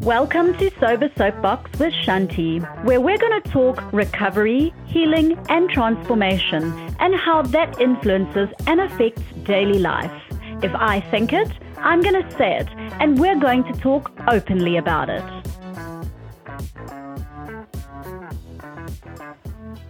Welcome to Sober Soapbox with Shanti, where we're going to talk recovery, healing, and transformation, and how that influences and affects daily life. If I think it, I'm going to say it, and we're going to talk openly about it.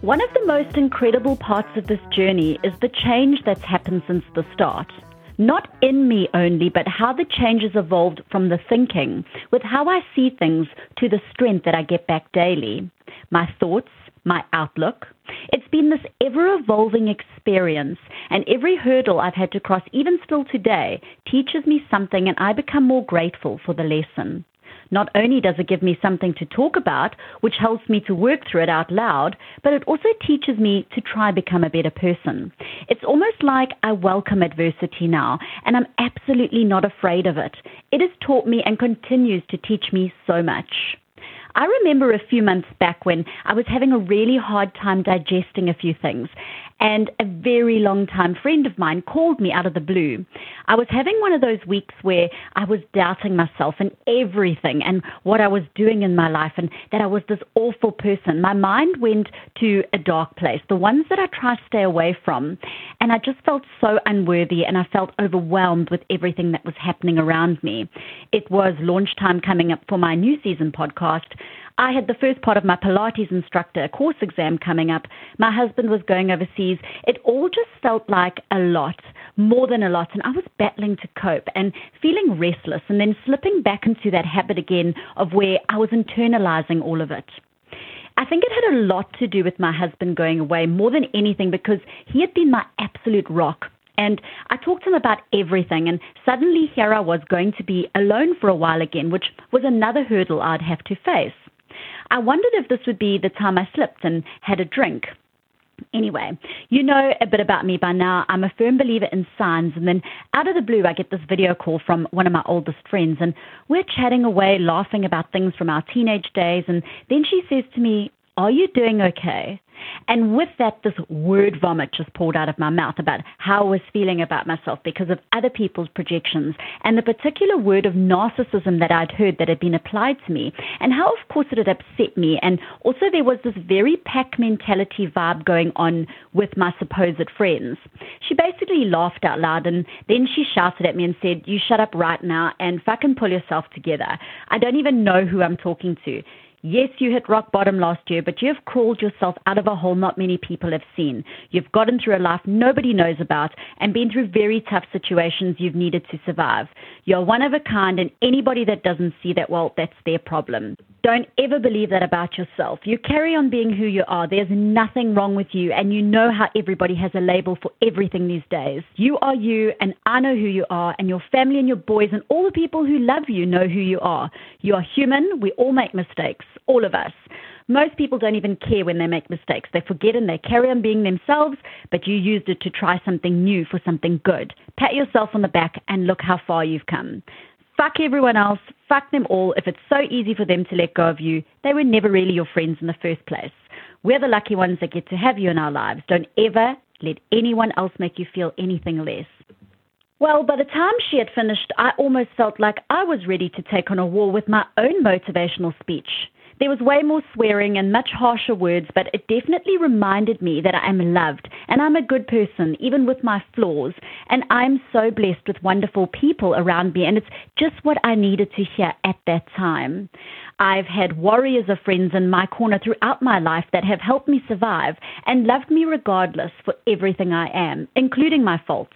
One of the most incredible parts of this journey is the change that's happened since the start not in me only, but how the changes evolved from the thinking, with how I see things to the strength that I get back daily. My thoughts, my outlook. It's been this ever evolving experience, and every hurdle I've had to cross, even still today, teaches me something, and I become more grateful for the lesson. Not only does it give me something to talk about, which helps me to work through it out loud, but it also teaches me to try become a better person. It's almost like I welcome adversity now, and I'm absolutely not afraid of it. It has taught me and continues to teach me so much. I remember a few months back when I was having a really hard time digesting a few things, and a very long time friend of mine called me out of the blue. I was having one of those weeks where I was doubting myself and everything and what I was doing in my life and that I was this awful person. My mind went to a dark place, the ones that I try to stay away from. And I just felt so unworthy and I felt overwhelmed with everything that was happening around me. It was launch time coming up for my new season podcast. I had the first part of my Pilates instructor course exam coming up. My husband was going overseas. It all just felt like a lot, more than a lot. And I was battling to cope and feeling restless and then slipping back into that habit again of where I was internalizing all of it. I think it had a lot to do with my husband going away more than anything because he had been my absolute rock. And I talked to him about everything, and suddenly here I was going to be alone for a while again, which was another hurdle I'd have to face. I wondered if this would be the time I slipped and had a drink. Anyway, you know a bit about me by now. I'm a firm believer in signs, and then out of the blue, I get this video call from one of my oldest friends, and we're chatting away, laughing about things from our teenage days. And then she says to me, Are you doing okay? And with that, this word vomit just poured out of my mouth about how I was feeling about myself because of other people's projections and the particular word of narcissism that I'd heard that had been applied to me, and how, of course, it had upset me. And also, there was this very pack mentality vibe going on with my supposed friends. She basically laughed out loud and then she shouted at me and said, You shut up right now and fucking pull yourself together. I don't even know who I'm talking to. Yes, you hit rock bottom last year, but you have crawled yourself out of a hole not many people have seen. You've gotten through a life nobody knows about and been through very tough situations you've needed to survive. You're one of a kind, and anybody that doesn't see that, well, that's their problem. Don't ever believe that about yourself. You carry on being who you are. There's nothing wrong with you, and you know how everybody has a label for everything these days. You are you, and I know who you are, and your family and your boys and all the people who love you know who you are. You are human. We all make mistakes, all of us. Most people don't even care when they make mistakes. They forget and they carry on being themselves, but you used it to try something new for something good. Pat yourself on the back and look how far you've come. Fuck everyone else. Fuck them all. If it's so easy for them to let go of you, they were never really your friends in the first place. We're the lucky ones that get to have you in our lives. Don't ever let anyone else make you feel anything less. Well, by the time she had finished, I almost felt like I was ready to take on a war with my own motivational speech. There was way more swearing and much harsher words, but it definitely reminded me that I am loved and I'm a good person, even with my flaws. And I'm so blessed with wonderful people around me, and it's just what I needed to hear at that time. I've had warriors of friends in my corner throughout my life that have helped me survive and loved me regardless for everything I am, including my faults.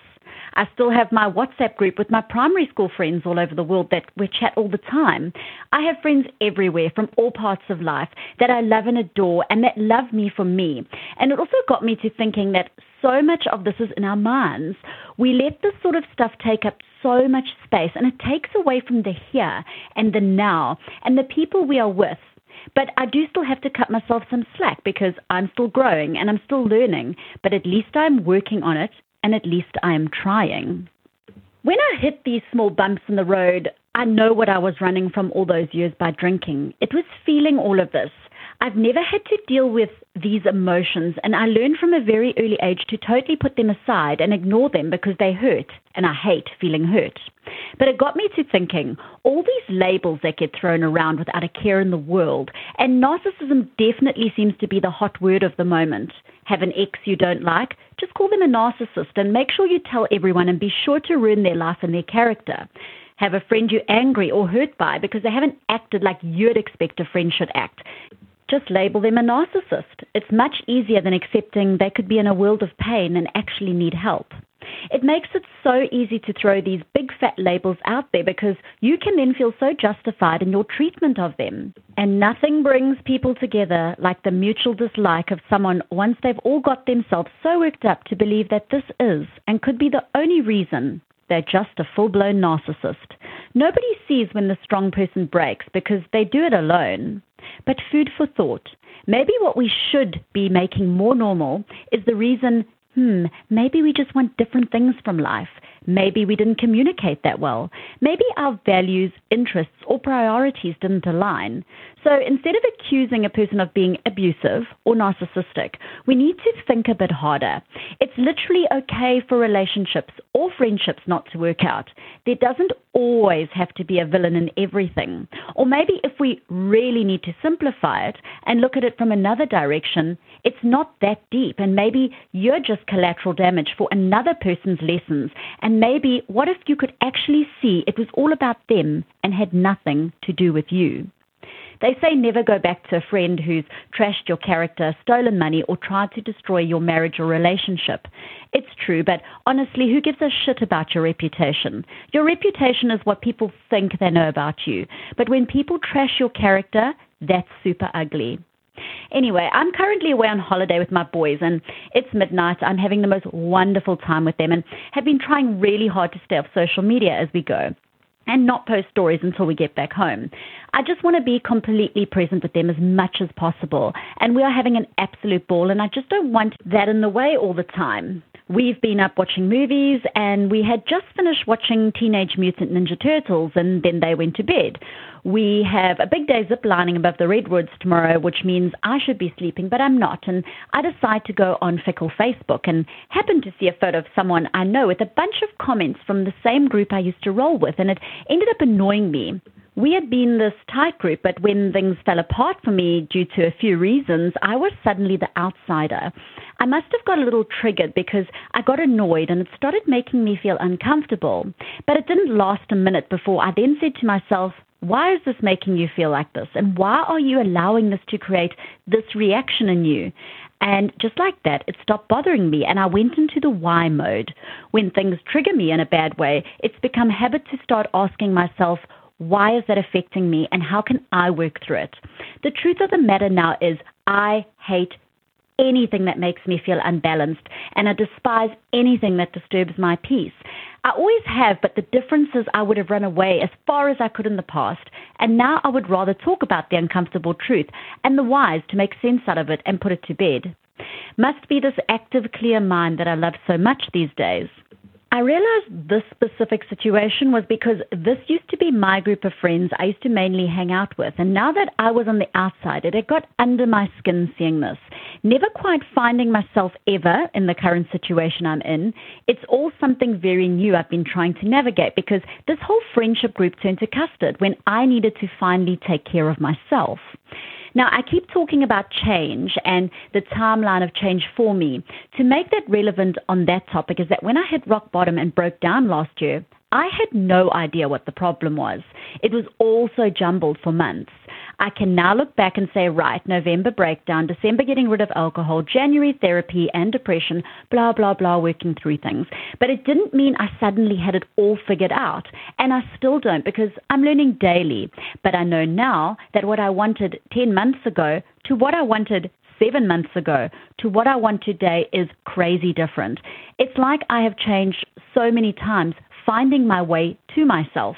I still have my WhatsApp group with my primary school friends all over the world that we chat all the time. I have friends everywhere from all parts of life that I love and adore and that love me for me. And it also got me to thinking that so much of this is in our minds. We let this sort of stuff take up so much space and it takes away from the here and the now and the people we are with. But I do still have to cut myself some slack because I'm still growing and I'm still learning. But at least I'm working on it and at least I am trying. When I hit these small bumps in the road, I know what I was running from all those years by drinking. It was feeling all of this. I've never had to deal with these emotions, and I learned from a very early age to totally put them aside and ignore them because they hurt, and I hate feeling hurt. But it got me to thinking all these labels that get thrown around without a care in the world, and narcissism definitely seems to be the hot word of the moment. Have an ex you don't like? Just call them a narcissist and make sure you tell everyone and be sure to ruin their life and their character have a friend you're angry or hurt by because they haven't acted like you'd expect a friend should act. Just label them a narcissist. It's much easier than accepting they could be in a world of pain and actually need help. It makes it so easy to throw these big fat labels out there because you can then feel so justified in your treatment of them. And nothing brings people together like the mutual dislike of someone once they've all got themselves so worked up to believe that this is and could be the only reason they're just a full blown narcissist. Nobody sees when the strong person breaks because they do it alone. But food for thought. Maybe what we should be making more normal is the reason, hmm, maybe we just want different things from life. Maybe we didn't communicate that well. Maybe our values, interests, or priorities didn't align. So instead of accusing a person of being abusive or narcissistic, we need to think a bit harder. It's literally okay for relationships or friendships not to work out. There doesn't always have to be a villain in everything. Or maybe if we really need to simplify it and look at it from another direction, it's not that deep. And maybe you're just collateral damage for another person's lessons. And maybe what if you could actually see it was all about them and had nothing to do with you? They say never go back to a friend who's trashed your character, stolen money, or tried to destroy your marriage or relationship. It's true, but honestly, who gives a shit about your reputation? Your reputation is what people think they know about you. But when people trash your character, that's super ugly. Anyway, I'm currently away on holiday with my boys, and it's midnight. I'm having the most wonderful time with them and have been trying really hard to stay off social media as we go and not post stories until we get back home. I just want to be completely present with them as much as possible. And we are having an absolute ball, and I just don't want that in the way all the time. We've been up watching movies, and we had just finished watching Teenage Mutant Ninja Turtles, and then they went to bed. We have a big day zip lining above the redwoods tomorrow, which means I should be sleeping, but I'm not. And I decide to go on Fickle Facebook and happen to see a photo of someone I know with a bunch of comments from the same group I used to roll with, and it ended up annoying me we had been this tight group, but when things fell apart for me due to a few reasons, I was suddenly the outsider. I must have got a little triggered because I got annoyed and it started making me feel uncomfortable. But it didn't last a minute before I then said to myself, why is this making you feel like this? And why are you allowing this to create this reaction in you? And just like that, it stopped bothering me and I went into the why mode. When things trigger me in a bad way, it's become habit to start asking myself, why is that affecting me and how can I work through it? The truth of the matter now is I hate anything that makes me feel unbalanced and I despise anything that disturbs my peace. I always have, but the difference is I would have run away as far as I could in the past, and now I would rather talk about the uncomfortable truth and the whys to make sense out of it and put it to bed. Must be this active, clear mind that I love so much these days. I realized this specific situation was because this used to be my group of friends I used to mainly hang out with. And now that I was on the outside, it had got under my skin seeing this. Never quite finding myself ever in the current situation I'm in. It's all something very new I've been trying to navigate because this whole friendship group turned to custard when I needed to finally take care of myself. Now, I keep talking about change and the timeline of change for me. To make that relevant on that topic is that when I hit rock bottom and broke down last year, I had no idea what the problem was. It was all so jumbled for months. I can now look back and say, right, November breakdown, December getting rid of alcohol, January therapy and depression, blah, blah, blah, working through things. But it didn't mean I suddenly had it all figured out. And I still don't because I'm learning daily. But I know now that what I wanted 10 months ago to what I wanted seven months ago to what I want today is crazy different. It's like I have changed so many times finding my way to myself.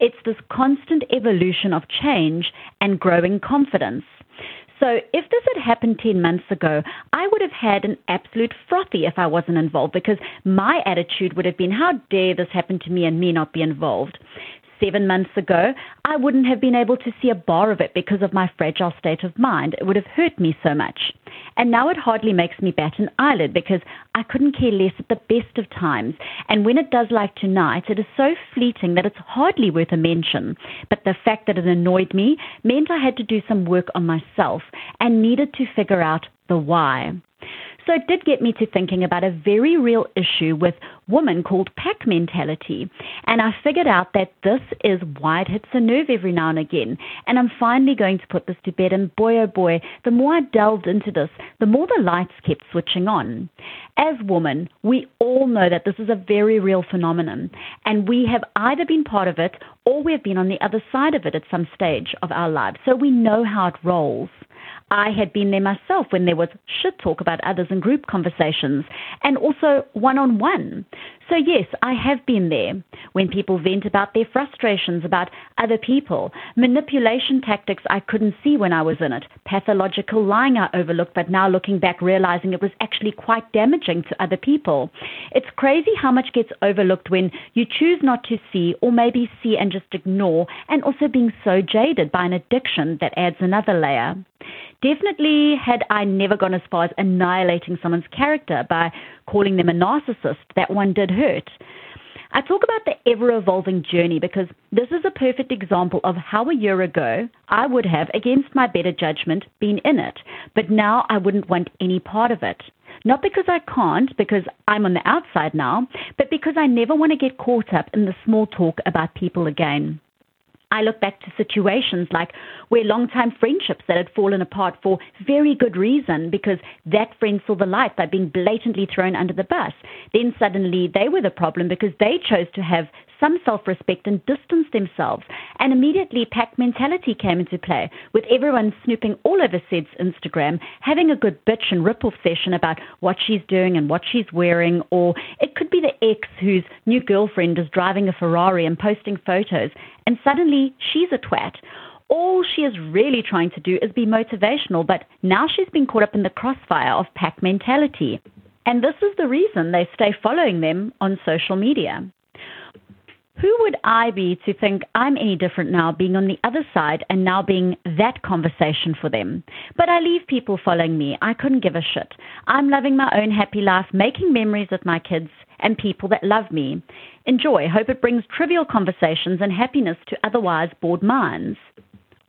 It's this constant evolution of change and growing confidence. So, if this had happened 10 months ago, I would have had an absolute frothy if I wasn't involved because my attitude would have been, How dare this happen to me and me not be involved? Seven months ago, I wouldn't have been able to see a bar of it because of my fragile state of mind. It would have hurt me so much. And now it hardly makes me bat an eyelid because I couldn't care less at the best of times. And when it does like tonight, it is so fleeting that it's hardly worth a mention. But the fact that it annoyed me meant I had to do some work on myself and needed to figure out the why. So it did get me to thinking about a very real issue with women called pack mentality. And I figured out that this is why it hits a nerve every now and again. And I'm finally going to put this to bed. And boy, oh boy, the more I delved into this, the more the lights kept switching on. As women, we all know that this is a very real phenomenon. And we have either been part of it or we've been on the other side of it at some stage of our lives. So we know how it rolls. I had been there myself when there was shit talk about others in group conversations and also one on one. So, yes, I have been there when people vent about their frustrations about other people, manipulation tactics I couldn't see when I was in it, pathological lying I overlooked, but now looking back, realizing it was actually quite damaging to other people. It's crazy how much gets overlooked when you choose not to see or maybe see and just ignore, and also being so jaded by an addiction that adds another layer. Definitely, had I never gone as far as annihilating someone's character by calling them a narcissist, that one did hurt. I talk about the ever evolving journey because this is a perfect example of how a year ago I would have, against my better judgment, been in it, but now I wouldn't want any part of it. Not because I can't, because I'm on the outside now, but because I never want to get caught up in the small talk about people again. I look back to situations like where long-time friendships that had fallen apart for very good reason because that friend saw the light by being blatantly thrown under the bus. Then suddenly they were the problem because they chose to have some self respect and distanced themselves. And immediately pack mentality came into play, with everyone snooping all over Sid's Instagram, having a good bitch and rip off session about what she's doing and what she's wearing, or it could be the ex whose new girlfriend is driving a Ferrari and posting photos, and suddenly she's a twat all she is really trying to do is be motivational, but now she's been caught up in the crossfire of pack mentality. And this is the reason they stay following them on social media. Who would I be to think I'm any different now, being on the other side and now being that conversation for them? But I leave people following me. I couldn't give a shit. I'm loving my own happy life, making memories with my kids and people that love me. Enjoy. Hope it brings trivial conversations and happiness to otherwise bored minds.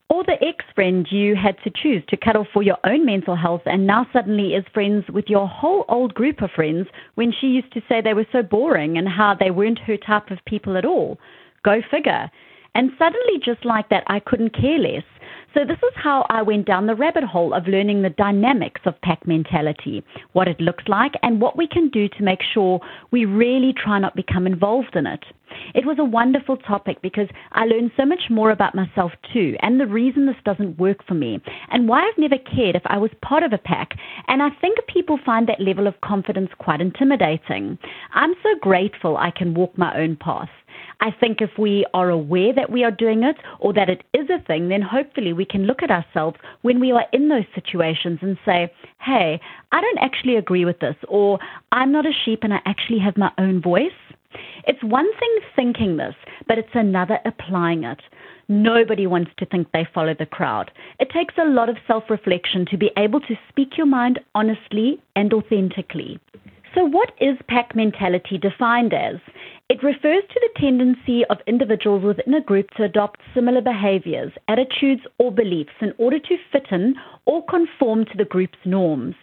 Or the ex friend you had to choose to cuddle for your own mental health and now suddenly is friends with your whole old group of friends when she used to say they were so boring and how they weren't her type of people at all. Go figure. And suddenly, just like that, I couldn't care less. So, this is how I went down the rabbit hole of learning the dynamics of pack mentality, what it looks like, and what we can do to make sure we really try not become involved in it. It was a wonderful topic because I learned so much more about myself too, and the reason this doesn't work for me, and why I've never cared if I was part of a pack. And I think people find that level of confidence quite intimidating. I'm so grateful I can walk my own path. I think if we are aware that we are doing it or that it is a thing, then hopefully we can look at ourselves when we are in those situations and say, hey, I don't actually agree with this, or I'm not a sheep and I actually have my own voice. It's one thing thinking this, but it's another applying it. Nobody wants to think they follow the crowd. It takes a lot of self reflection to be able to speak your mind honestly and authentically. So, what is pack mentality defined as? It refers to the tendency of individuals within a group to adopt similar behaviors, attitudes, or beliefs in order to fit in or conform to the group's norms.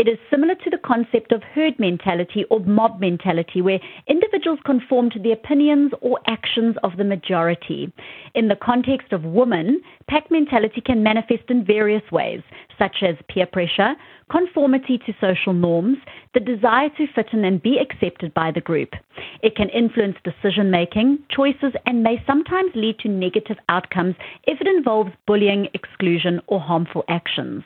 It is similar to the concept of herd mentality or mob mentality, where individuals conform to the opinions or actions of the majority. In the context of women, pack mentality can manifest in various ways, such as peer pressure, conformity to social norms, the desire to fit in and be accepted by the group. It can influence decision making, choices, and may sometimes lead to negative outcomes if it involves bullying, exclusion, or harmful actions.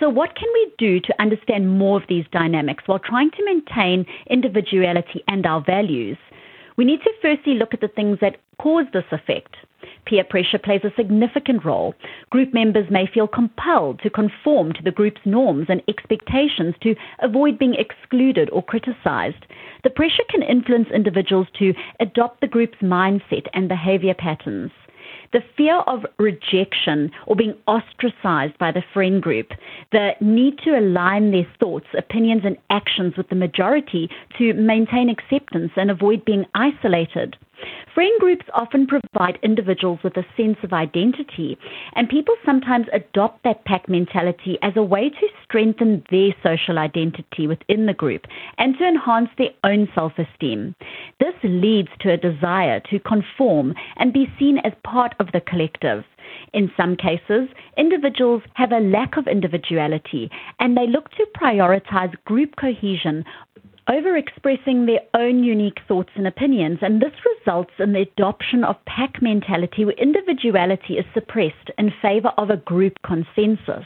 So, what can we do to understand more of these dynamics while trying to maintain individuality and our values? We need to firstly look at the things that cause this effect. Peer pressure plays a significant role. Group members may feel compelled to conform to the group's norms and expectations to avoid being excluded or criticized. The pressure can influence individuals to adopt the group's mindset and behavior patterns the fear of rejection or being ostracized by the friend group, the need to align their thoughts, opinions, and actions with the majority to maintain acceptance and avoid being isolated. Friend groups often provide individuals with a sense of identity, and people sometimes adopt that pack mentality as a way to strengthen their social identity within the group and to enhance their own self esteem. This leads to a desire to conform and be seen as part of the collective. In some cases, individuals have a lack of individuality and they look to prioritize group cohesion over expressing their own unique thoughts and opinions, and this results in the adoption of pack mentality where individuality is suppressed in favor of a group consensus.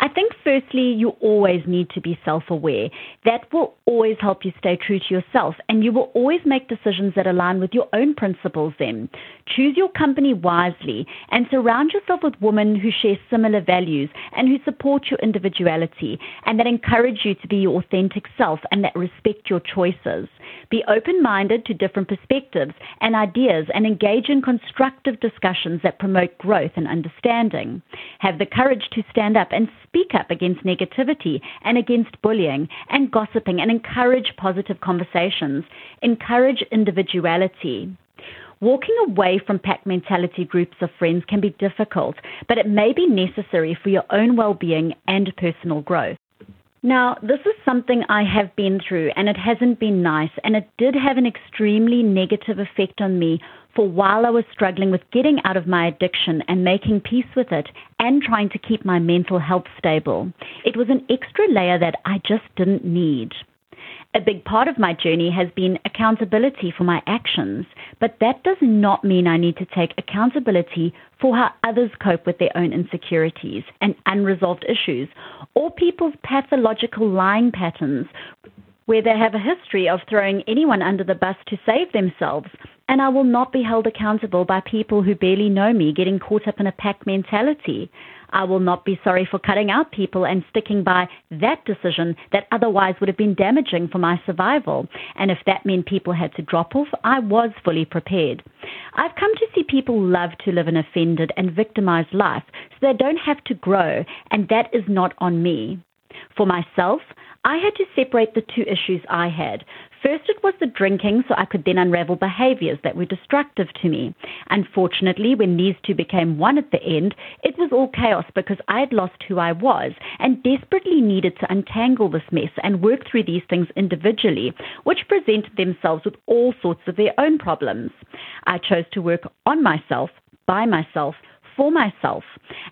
I think, firstly, you always need to be self aware. That will always help you stay true to yourself, and you will always make decisions that align with your own principles then. Choose your company wisely and surround yourself with women who share similar values and who support your individuality and that encourage you to be your authentic self and that respect your choices. Be open minded to different perspectives and ideas and engage in constructive discussions that promote growth and understanding. Have the courage to stand up and speak up against negativity and against bullying and gossiping and encourage positive conversations. Encourage individuality. Walking away from pack mentality groups of friends can be difficult, but it may be necessary for your own well being and personal growth. Now, this is something I have been through, and it hasn't been nice, and it did have an extremely negative effect on me for while I was struggling with getting out of my addiction and making peace with it and trying to keep my mental health stable. It was an extra layer that I just didn't need. A big part of my journey has been accountability for my actions, but that does not mean I need to take accountability for how others cope with their own insecurities and unresolved issues, or people's pathological lying patterns, where they have a history of throwing anyone under the bus to save themselves. And I will not be held accountable by people who barely know me getting caught up in a pack mentality. I will not be sorry for cutting out people and sticking by that decision that otherwise would have been damaging for my survival. And if that meant people had to drop off, I was fully prepared. I've come to see people love to live an offended and victimized life so they don't have to grow, and that is not on me. For myself, I had to separate the two issues I had. First, it was the drinking, so I could then unravel behaviors that were destructive to me. Unfortunately, when these two became one at the end, it was all chaos because I had lost who I was and desperately needed to untangle this mess and work through these things individually, which presented themselves with all sorts of their own problems. I chose to work on myself, by myself, for myself.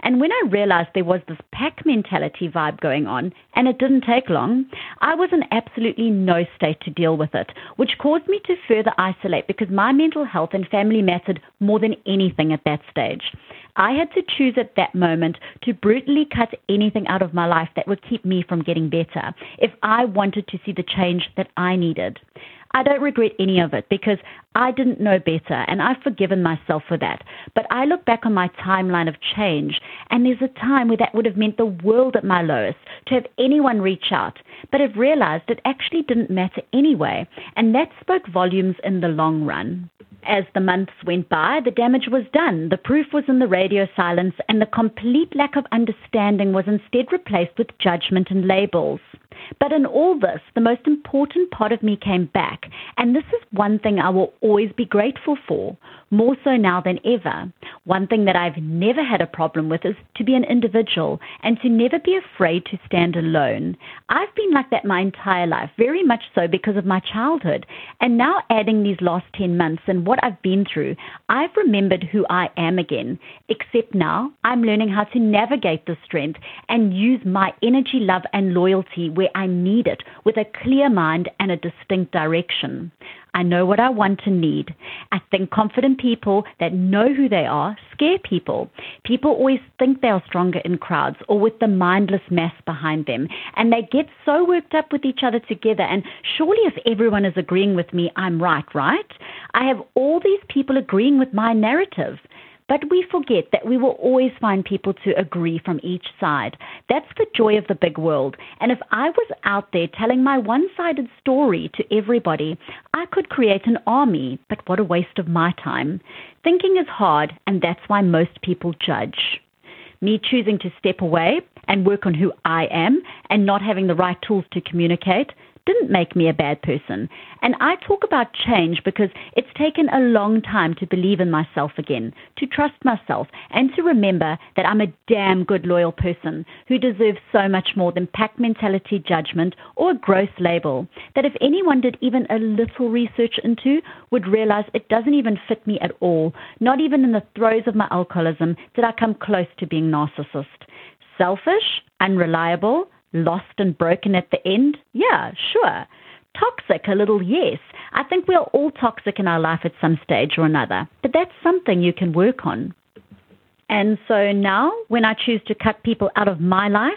And when I realized there was this pack mentality vibe going on, and it didn't take long, I was in absolutely no state to deal with it, which caused me to further isolate because my mental health and family mattered more than anything at that stage. I had to choose at that moment to brutally cut anything out of my life that would keep me from getting better if I wanted to see the change that I needed. I don't regret any of it because I didn't know better and I've forgiven myself for that. But I look back on my timeline of change and there's a time where that would have meant the world at my lowest to have anyone reach out. But I've realized it actually didn't matter anyway. And that spoke volumes in the long run. As the months went by, the damage was done. The proof was in the radio silence, and the complete lack of understanding was instead replaced with judgment and labels. But in all this, the most important part of me came back, and this is one thing I will always be grateful for, more so now than ever. One thing that I've never had a problem with is to be an individual and to never be afraid to stand alone. I've been like that my entire life, very much so because of my childhood. And now, adding these last 10 months and what I've been through, I've remembered who I am again. Except now, I'm learning how to navigate this strength and use my energy, love, and loyalty where I need it with a clear mind and a distinct direction. I know what I want and need. I think confident people that know who they are scare people. People always think they are stronger in crowds or with the mindless mass behind them, and they get so worked up with each other together. And surely, if everyone is agreeing with me, I'm right, right? I have all these people agreeing with my narrative. But we forget that we will always find people to agree from each side. That's the joy of the big world. And if I was out there telling my one sided story to everybody, I could create an army, but what a waste of my time. Thinking is hard, and that's why most people judge. Me choosing to step away and work on who I am and not having the right tools to communicate didn't make me a bad person. And I talk about change because it's taken a long time to believe in myself again, to trust myself, and to remember that I'm a damn good loyal person who deserves so much more than pack mentality judgment or a gross label. That if anyone did even a little research into, would realize it doesn't even fit me at all. Not even in the throes of my alcoholism did I come close to being narcissist. Selfish, unreliable, lost and broken at the end? Yeah, sure. Toxic, a little, yes. I think we're all toxic in our life at some stage or another, but that's something you can work on. And so now, when I choose to cut people out of my life,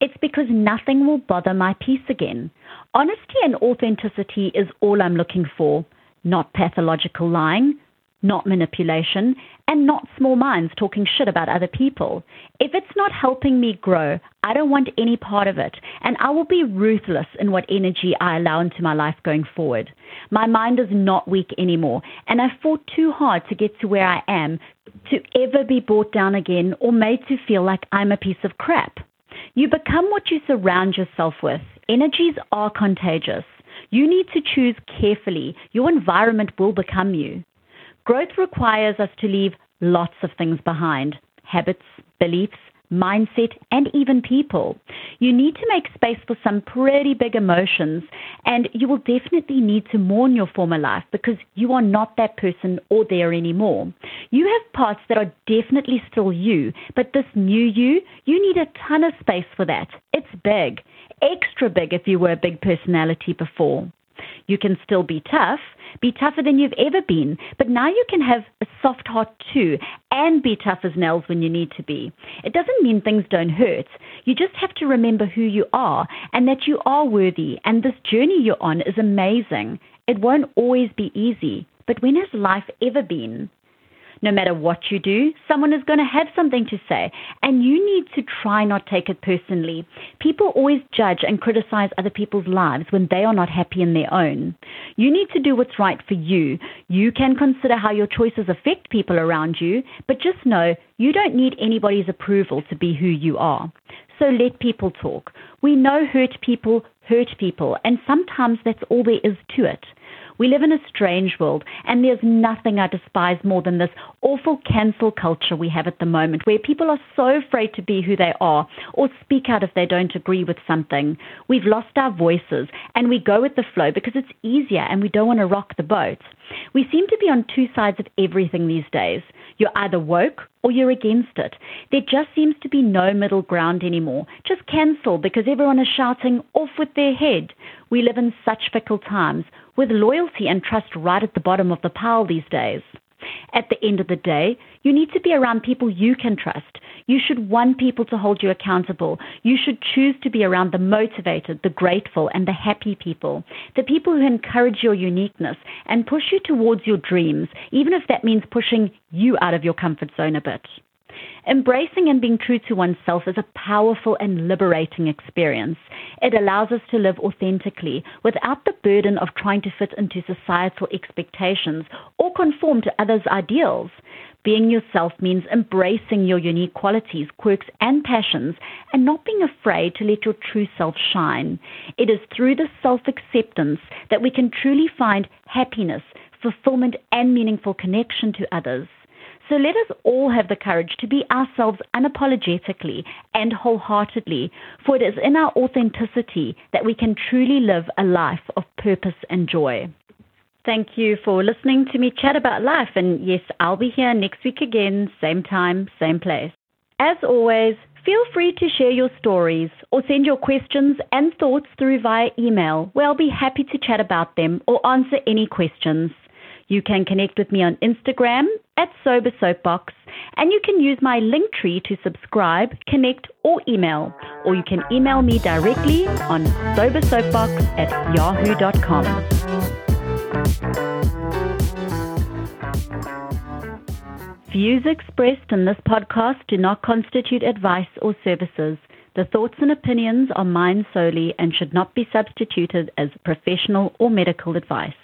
it's because nothing will bother my peace again. Honesty and authenticity is all I'm looking for, not pathological lying, not manipulation, and not small minds talking shit about other people. If it's not helping me grow, I don't want any part of it, and I will be ruthless in what energy I allow into my life going forward. My mind is not weak anymore, and I fought too hard to get to where I am to ever be brought down again or made to feel like I'm a piece of crap. You become what you surround yourself with. Energies are contagious. You need to choose carefully. Your environment will become you. Growth requires us to leave lots of things behind habits, beliefs, mindset, and even people. You need to make space for some pretty big emotions, and you will definitely need to mourn your former life because you are not that person or there anymore. You have parts that are definitely still you, but this new you, you need a ton of space for that. It's big, extra big if you were a big personality before. You can still be tough, be tougher than you've ever been, but now you can have a soft heart too and be tough as nails when you need to be. It doesn't mean things don't hurt. You just have to remember who you are and that you are worthy, and this journey you're on is amazing. It won't always be easy, but when has life ever been? No matter what you do, someone is going to have something to say, and you need to try not take it personally. People always judge and criticize other people's lives when they are not happy in their own. You need to do what's right for you. You can consider how your choices affect people around you, but just know you don't need anybody's approval to be who you are. So let people talk. We know hurt people hurt people, and sometimes that's all there is to it. We live in a strange world, and there's nothing I despise more than this awful cancel culture we have at the moment, where people are so afraid to be who they are or speak out if they don't agree with something. We've lost our voices, and we go with the flow because it's easier and we don't want to rock the boat. We seem to be on two sides of everything these days. You're either woke or you're against it. There just seems to be no middle ground anymore. Just cancel because everyone is shouting off with their head. We live in such fickle times with loyalty and trust right at the bottom of the pile these days. At the end of the day, you need to be around people you can trust. You should want people to hold you accountable. You should choose to be around the motivated, the grateful, and the happy people. The people who encourage your uniqueness and push you towards your dreams, even if that means pushing you out of your comfort zone a bit. Embracing and being true to oneself is a powerful and liberating experience. It allows us to live authentically without the burden of trying to fit into societal expectations or conform to others' ideals. Being yourself means embracing your unique qualities, quirks, and passions, and not being afraid to let your true self shine. It is through this self acceptance that we can truly find happiness, fulfillment, and meaningful connection to others. So let us all have the courage to be ourselves unapologetically and wholeheartedly, for it is in our authenticity that we can truly live a life of purpose and joy. Thank you for listening to me chat about life. And yes, I'll be here next week again, same time, same place. As always, feel free to share your stories or send your questions and thoughts through via email, where I'll be happy to chat about them or answer any questions. You can connect with me on Instagram at Sober Soapbox, and you can use my link tree to subscribe, connect, or email. Or you can email me directly on sobersoapbox at yahoo.com. Views expressed in this podcast do not constitute advice or services. The thoughts and opinions are mine solely and should not be substituted as professional or medical advice.